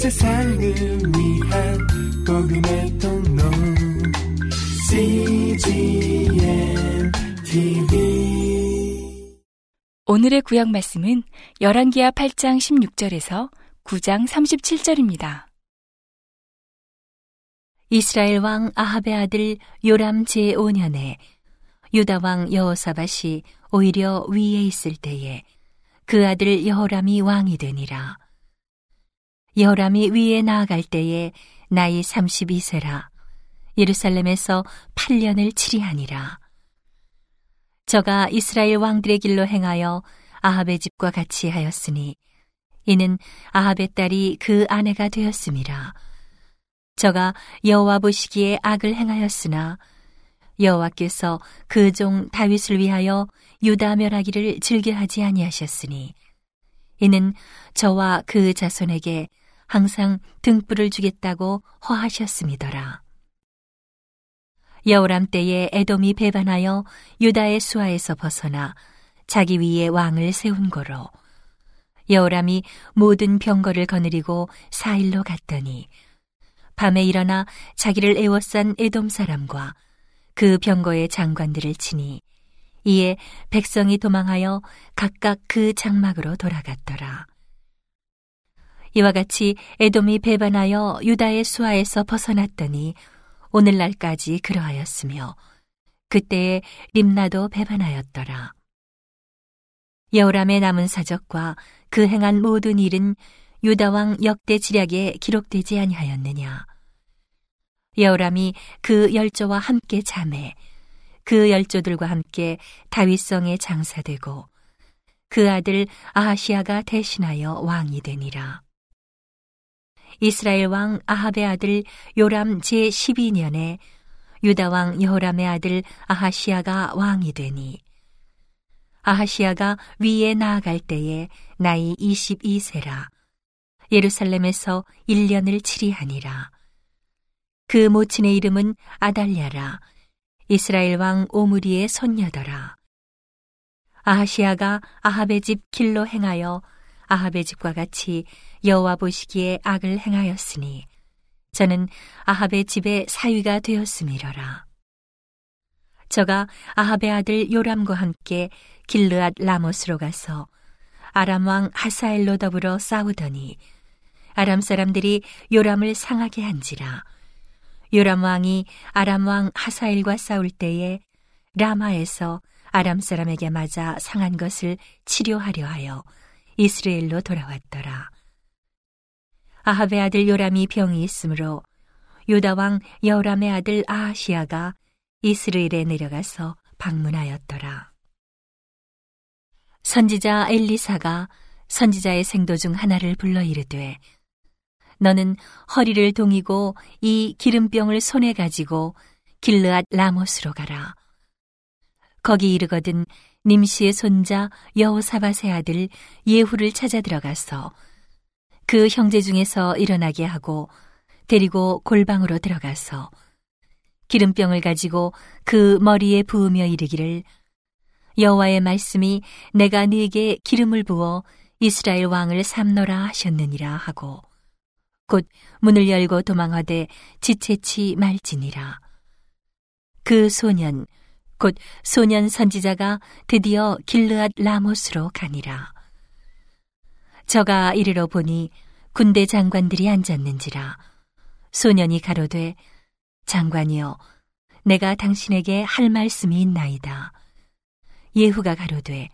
세상을 위한 복음의 통로 CGM TV 오늘의 구약 말씀은 열왕기하 8장 16절에서 9장 37절입니다. 이스라엘 왕 아합의 아들 요람 제5년에 유다 왕 여호사밧이 오히려 위에 있을 때에 그 아들 여호람이 왕이 되니라. 여호람이 위에 나아갈 때에 나이 32세라 예루살렘에서 8년을 치리하니라. 저가 이스라엘 왕들의 길로 행하여 아합의 집과 같이 하였으니 이는 아합의 딸이 그 아내가 되었음이라. 저가 여호와 보시기에 악을 행하였으나 여호와께서 그 종 다윗을 위하여 유다 멸하기를 즐겨하지 아니하셨으니 이는 저와 그 자손에게 항상 등불을 주겠다고 허하셨음이더라. 여호람 때에 에돔이 배반하여 유다의 수하에서 벗어나 자기 위에 왕을 세운 거로 여호람이 모든 병거를 거느리고 사일로 갔더니 밤에 일어나 자기를 애워싼 에돔 사람과 그 병거의 장관들을 치니 이에 백성이 도망하여 각각 그 장막으로 돌아갔더라. 이와 같이 에돔이 배반하여 유다의 수하에서 벗어났더니 오늘날까지 그러하였으며 그때에 림나도 배반하였더라. 여호람의 남은 사적과 그 행한 모든 일은 유다 왕 역대 지략에 기록되지 아니하였느냐. 여호람이 그 열조와 함께 잠해 그 열조들과 함께 다윗성에 장사되고 그 아들 아하시아가 대신하여 왕이 되니라. 이스라엘 왕 아합의 아들 요람 제 12년에 유다 왕 여호람의 아들 아하시아가 왕이 되니 아하시아가 위에 나아갈 때에 나이 22세라 예루살렘에서 1년을 치리하니라. 그 모친의 이름은 아달랴라. 이스라엘 왕 오므리의 손녀더라. 아하시아가 아합의 집 길로 행하여 아합의 집과 같이 여호와 보시기에 악을 행하였으니 저는 아합의 집의 사위가 되었음이러라. 저가 아합의 아들 요람과 함께 길르앗 라모스로 가서 아람 왕 하사엘로 더불어 싸우더니 아람 사람들이 요람을 상하게 한지라. 요람 왕이 아람 왕 하사엘과 싸울 때에 라마에서 아람 사람에게 맞아 상한 것을 치료하려 하여 이스라엘로 돌아왔더라. 아합의 아들 요람이 병이 있으므로 유다 왕 여람의 아들 아하시아가 이스라엘에 내려가서 방문하였더라. 선지자 엘리사가 선지자의 생도 중 하나를 불러 이르되 너는 허리를 동이고 이 기름병을 손에 가지고 길르앗 라모스로 가라. 거기 이르거든 님시의 손자 여호사밧의 아들 예후를 찾아 들어가서 그 형제 중에서 일어나게 하고 데리고 골방으로 들어가서 기름병을 가지고 그 머리에 부으며 이르기를 여호와의 말씀이 내가 네게 기름을 부어 이스라엘 왕을 삼노라 하셨느니라 하고 곧 문을 열고 도망하되 지체치 말지니라. 그 소년, 곧 소년 선지자가 드디어 길르앗 라모스로 가니라. 저가 이르러 보니 군대 장관들이 앉았는지라. 소년이 가로되 장관이여 내가 당신에게 할 말씀이 있나이다. 예후가 가로되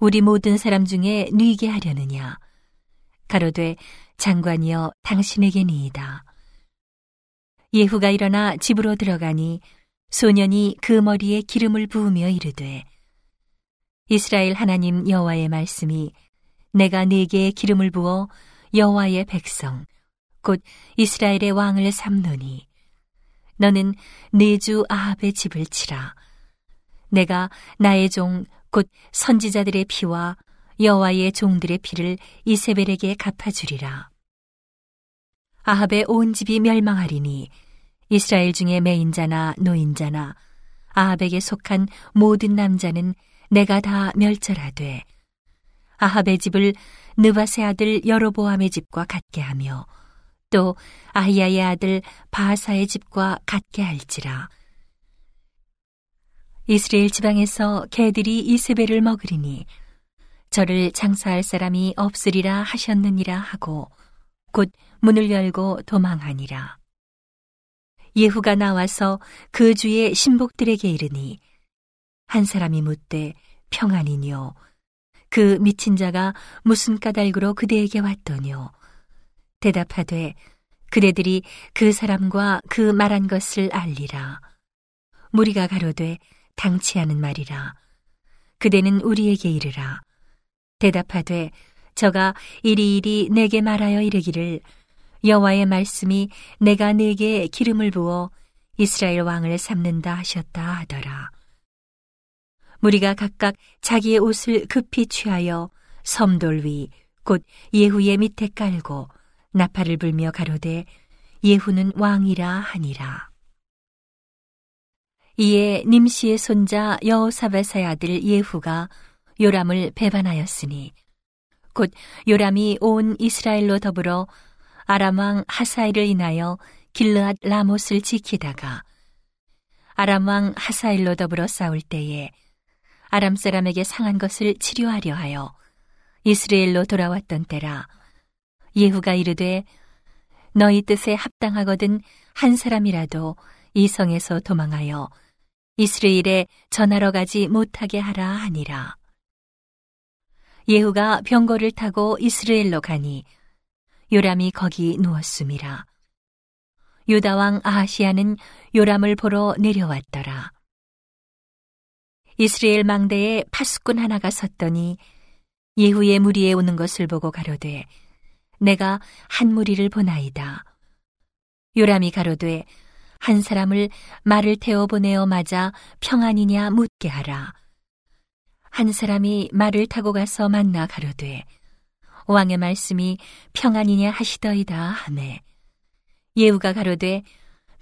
우리 모든 사람 중에 누이게 하려느냐. 가로되 장관이여 당신에게 니이다. 예후가 일어나 집으로 들어가니 소년이 그 머리에 기름을 부으며 이르되 이스라엘 하나님 여호와의 말씀이 내가 네게 기름을 부어 여호와의 백성 곧 이스라엘의 왕을 삼노니 너는 네 주 아합의 집을 치라 내가 나의 종 곧 선지자들의 피와 여호와의 종들의 피를 이세벨에게 갚아주리라. 아합의 온 집이 멸망하리니 이스라엘 중에 매인자나 노인자나 아합에게 속한 모든 남자는 내가 다 멸절하되 아합의 집을 느바세 아들 여로보암의 집과 같게 하며 또 아히야의 아들 바하사의 집과 같게 할지라. 이스라엘 지방에서 개들이 이세벨을 먹으리니 저를 장사할 사람이 없으리라 하셨느니라 하고 곧 문을 열고 도망하니라. 예후가 나와서 그 주의 신복들에게 이르니 한 사람이 묻되 평안이뇨 그 미친 자가 무슨 까닭으로 그대에게 왔더뇨? 대답하되 그대들이 그 사람과 그 말한 것을 알리라. 무리가 가로되 당치하는 말이라. 그대는 우리에게 이르라. 대답하되 저가 이리이리 내게 말하여 이르기를 여호와의 말씀이 내가 네게 기름을 부어 이스라엘 왕을 삼는다 하셨다 하더라. 무리가 각각 자기의 옷을 급히 취하여 섬돌 위 곧 예후의 밑에 깔고 나팔을 불며 가로되 예후는 왕이라 하니라. 이에 님시의 손자 여호사밧의 아들 예후가 요람을 배반하였으니 곧 요람이 온 이스라엘로 더불어 아람 왕 하사일을 인하여 길르앗 라못을 지키다가 아람 왕 하사일로 더불어 싸울 때에 아람 사람에게 상한 것을 치료하려 하여 이스라엘로 돌아왔던 때라 예후가 이르되 너희 뜻에 합당하거든 한 사람이라도 이 성에서 도망하여 이스라엘에 전하러 가지 못하게 하라 하니라 예후가 병거를 타고 이스라엘로 가니 요람이 거기 누웠음이라. 유다왕 아하시아는 요람을 보러 내려왔더라. 이스라엘 망대에 파수꾼 하나가 섰더니 예후의 무리에 오는 것을 보고 가로되 내가 한 무리를 보나이다. 요람이 가로되 한 사람을 말을 태워 보내어 맞아 평안이냐 묻게 하라. 한 사람이 말을 타고 가서 만나 가로되 왕의 말씀이 평안이냐 하시더이다 하매 예후가 가로되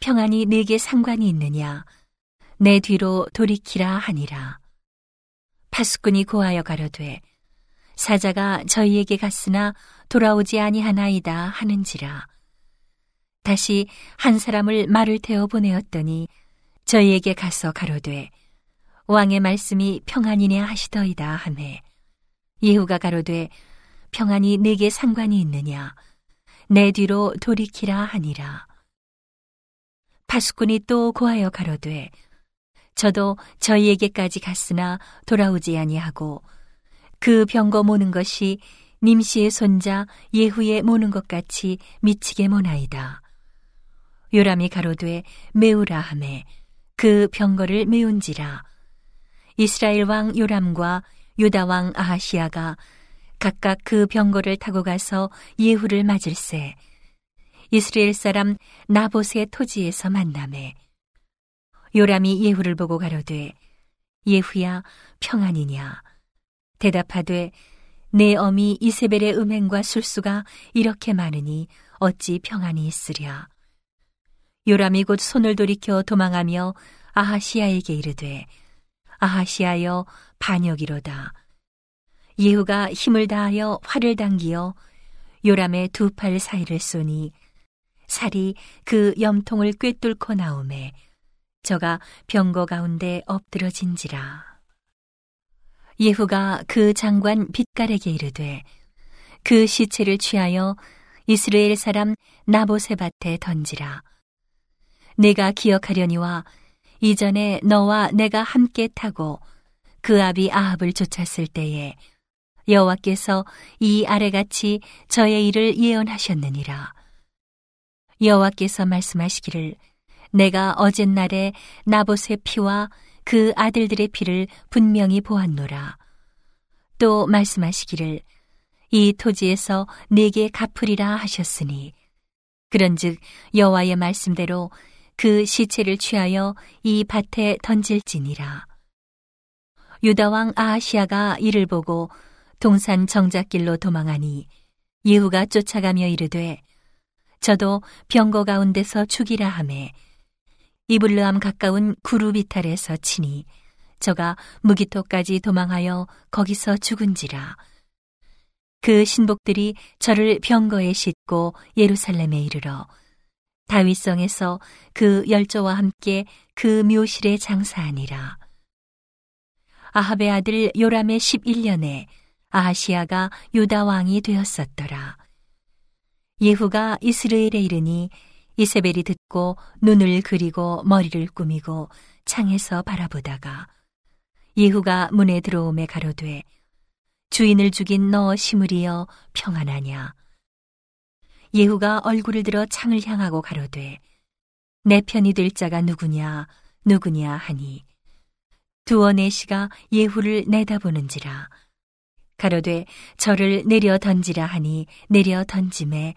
평안이 내게 상관이 있느냐 내 뒤로 돌이키라 하니라 파수꾼이 고하여 가로되 사자가 저희에게 갔으나 돌아오지 아니하나이다 하는지라 다시 한 사람을 말을 태워 보내었더니 저희에게 가서 가로되 왕의 말씀이 평안이냐 하시더이다 하매 예후가 가로되 평안이 내게 상관이 있느냐? 내 뒤로 돌이키라 하니라. 파수꾼이 또 고하여 가로되 저도 저희에게까지 갔으나 돌아오지 아니하고 그 병거 모는 것이 님시의 손자 예후에 모는 것 같이 미치게 모나이다. 요람이 가로되 메우라 하매 그 병거를 메운지라. 이스라엘 왕 요람과 유다 왕 아하시아가 각각 그 병거를 타고 가서 예후를 맞을세 이스라엘 사람 나봇의 토지에서 만남에 요람이 예후를 보고 가로되 예후야 평안이냐? 대답하되 내 어미 이세벨의 음행과 술수가 이렇게 많으니 어찌 평안이 있으랴? 요람이 곧 손을 돌이켜 도망하며 아하시아에게 이르되 아하시아여 반역이로다. 예후가 힘을 다하여 활을 당기어 요람의 두 팔 사이를 쏘니 살이 그 염통을 꿰뚫고 나오매 저가 병거 가운데 엎드러진지라. 예후가 그 장관 빛깔에게 이르되 그 시체를 취하여 이스라엘 사람 나보세 밭에 던지라. 내가 기억하려니와 이전에 너와 내가 함께 타고 그 아비 아합을 쫓았을 때에 여호와께서 이 아래같이 저의 일을 예언하셨느니라. 여호와께서 말씀하시기를 내가 어젯날에 나봇의 피와 그 아들들의 피를 분명히 보았노라. 또 말씀하시기를 이 토지에서 내게 갚으리라 하셨으니 그런즉 여호와의 말씀대로 그 시체를 취하여 이 밭에 던질지니라. 유다 왕 아하시아가 이를 보고 동산 정작길로 도망하니 예후가 쫓아가며 이르되 저도 병거 가운데서 죽이라 하매 이블르함 가까운 구루비탈에서 치니 저가 무기토까지 도망하여 거기서 죽은지라 그 신복들이 저를 병거에 싣고 예루살렘에 이르러 다윗성에서 그 열조와 함께 그 묘실에 장사하니라. 아합의 아들 요람의 11년에 아하시아가 유다 왕이 되었었더라. 예후가 이스라엘에 이르니 이세벨이 듣고 눈을 그리고 머리를 꾸미고 창에서 바라보다가 예후가 문에 들어오매 가로되 주인을 죽인 너 시므리여 평안하냐? 예후가 얼굴을 들어 창을 향하고 가로되 내 편이 될 자가 누구냐? 누구냐 하니 두어네 시가 예후를 내다보는지라. 가로되 저를 내려 던지라 하니 내려 던짐에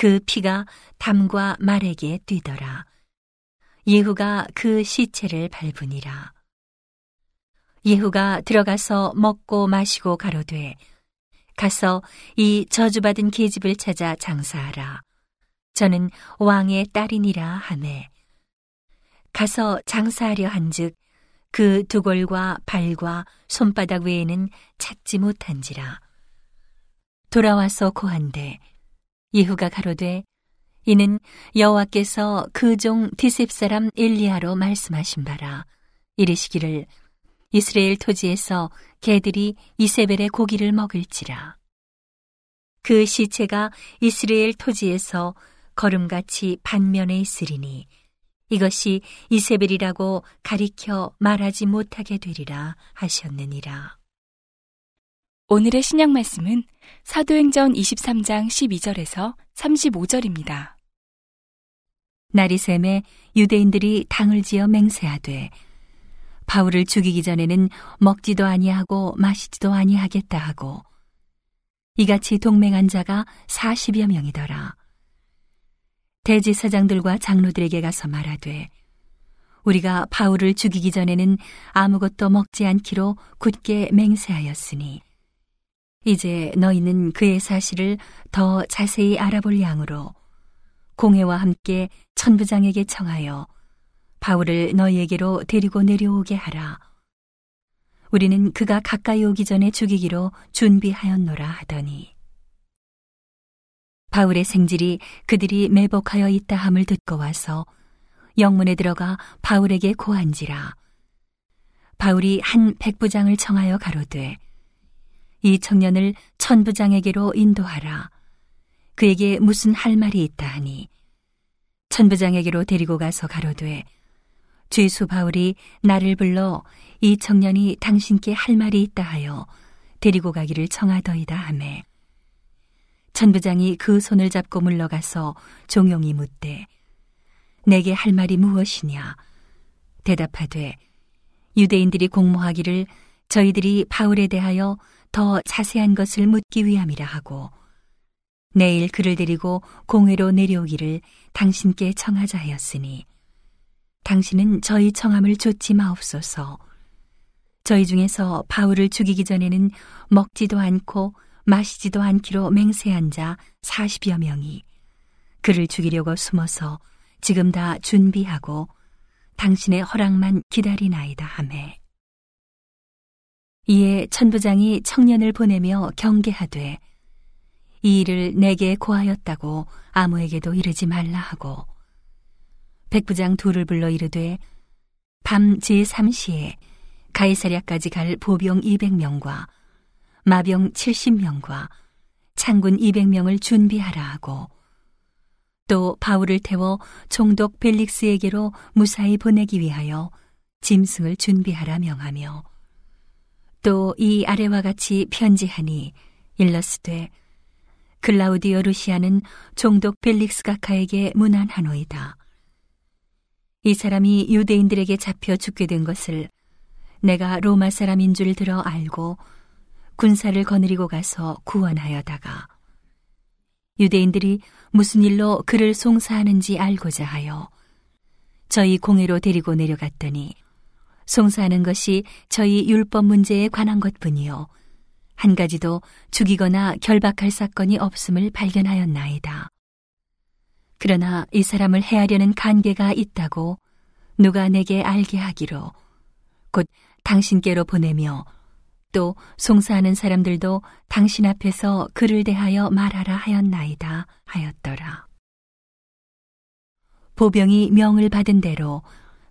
그 피가 담과 말에게 뛰더라. 예후가 그 시체를 밟으니라. 예후가 들어가서 먹고 마시고 가로되 가서 이 저주받은 계집을 찾아 장사하라. 저는 왕의 딸이니라 하매 가서 장사하려 한즉 그 두골과 발과 손바닥 외에는 찾지 못한지라. 돌아와서 고한데 예후가 가로되 이는 여호와께서 그 종 디셉 사람 엘리야로 말씀하신 바라 이르시기를 이스라엘 토지에서 개들이 이세벨의 고기를 먹을지라 그 시체가 이스라엘 토지에서 걸음같이 반면에 있으리니 이것이 이세벨이라고 가리켜 말하지 못하게 되리라 하셨느니라. 오늘의 신약 말씀은 사도행전 23장 12절에서 35절입니다. 날이 샘에 유대인들이 당을 지어 맹세하되 바울을 죽이기 전에는 먹지도 아니하고 마시지도 아니하겠다 하고 이같이 동맹한 자가 40여 명이더라. 대지사장들과 장로들에게 가서 말하되 우리가 바울을 죽이기 전에는 아무것도 먹지 않기로 굳게 맹세하였으니 이제 너희는 그의 사실을 더 자세히 알아볼 양으로 공회와 함께 천부장에게 청하여 바울을 너희에게로 데리고 내려오게 하라. 우리는 그가 가까이 오기 전에 죽이기로 준비하였노라 하더니 바울의 생질이 그들이 매복하여 있다 함을 듣고 와서 영문에 들어가 바울에게 고한지라 바울이 한 백부장을 청하여 가로되 이 청년을 천부장에게로 인도하라. 그에게 무슨 할 말이 있다 하니 천부장에게로 데리고 가서 가로되 죄수 바울이 나를 불러 이 청년이 당신께 할 말이 있다 하여 데리고 가기를 청하더이다 하매 천부장이 그 손을 잡고 물러가서 종용이 묻되 내게 할 말이 무엇이냐 대답하되 유대인들이 공모하기를 저희들이 바울에 대하여 더 자세한 것을 묻기 위함이라 하고 내일 그를 데리고 공회로 내려오기를 당신께 청하자 하였으니 당신은 저희 청함을 좇지 마옵소서. 저희 중에서 바울을 죽이기 전에는 먹지도 않고 마시지도 않기로 맹세한 자 40여 명이 그를 죽이려고 숨어서 지금 다 준비하고 당신의 허락만 기다리나이다 하매. 이에 천부장이 청년을 보내며 경계하되 이 일을 내게 고하였다고 아무에게도 이르지 말라 하고 백부장 둘을 불러 이르되 밤 제3시에 가이사랴까지 갈 보병 200명과 마병 70명과 창군 200명을 준비하라 하고 또 바울을 태워 총독 벨릭스에게로 무사히 보내기 위하여 짐승을 준비하라 명하며 또 이 아래와 같이 편지하니 일러스되 글라우디오 루시아는 총독 벨릭스 가카에게 문안하노이다. 이 사람이 유대인들에게 잡혀 죽게 된 것을 내가 로마 사람인 줄 들어 알고 군사를 거느리고 가서 구원하여다가 유대인들이 무슨 일로 그를 송사하는지 알고자 하여 저희 공회로 데리고 내려갔더니 송사하는 것이 저희 율법 문제에 관한 것뿐이요 한 가지도 죽이거나 결박할 사건이 없음을 발견하였나이다. 그러나 이 사람을 해하려는 관계가 있다고 누가 내게 알게 하기로 곧 당신께로 보내며 또 송사하는 사람들도 당신 앞에서 그를 대하여 말하라 하였나이다 하였더라. 보병이 명을 받은 대로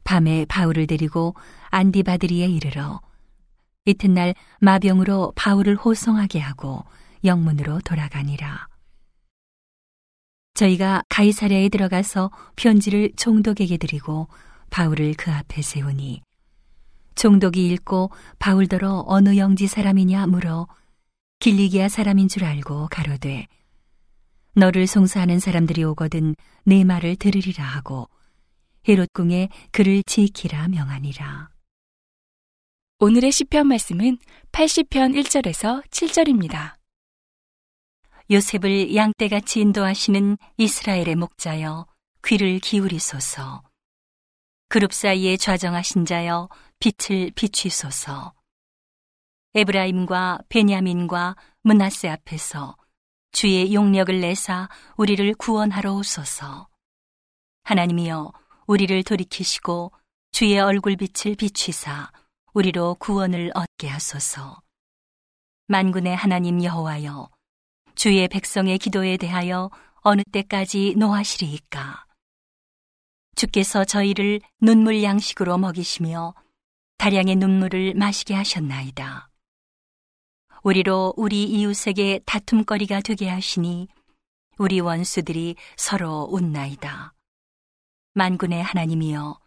밤에 바울을 데리고 안디바드리에 이르러 이튿날 마병으로 바울을 호송하게 하고 영문으로 돌아가니라. 저희가 가이사랴에 들어가서 편지를 총독에게 드리고 바울을 그 앞에 세우니 총독이 읽고 바울더러 어느 영지 사람이냐 물어 길리기아 사람인 줄 알고 가로되 너를 송사하는 사람들이 오거든 내 말을 들으리라 하고 헤롯궁에 그를 지키라 명하니라. 오늘의 시편 말씀은 80편 1절에서 7절입니다. 요셉을 양떼같이 인도하시는 이스라엘의 목자여 귀를 기울이소서. 그룹 사이에 좌정하신 자여 빛을 비추소서. 에브라임과 베냐민과 문하세 앞에서 주의 용력을 내사 우리를 구원하러 오소서. 하나님이여 우리를 돌이키시고 주의 얼굴빛을 비추사 우리로 구원을 얻게 하소서. 만군의 하나님 여호와여 주의 백성의 기도에 대하여 어느 때까지 노하시리이까? 주께서 저희를 눈물 양식으로 먹이시며 다량의 눈물을 마시게 하셨나이다. 우리로 우리 이웃에게 다툼거리가 되게 하시니 우리 원수들이 서로 웃나이다. 만군의 하나님이여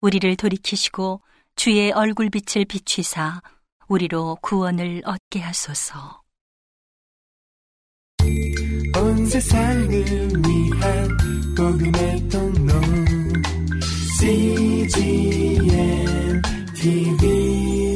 우리를 돌이키시고 주의 얼굴빛을 비추사 우리로 구원을 얻게 하소서. 온 세상을 위한 복음의 통로 CGM TV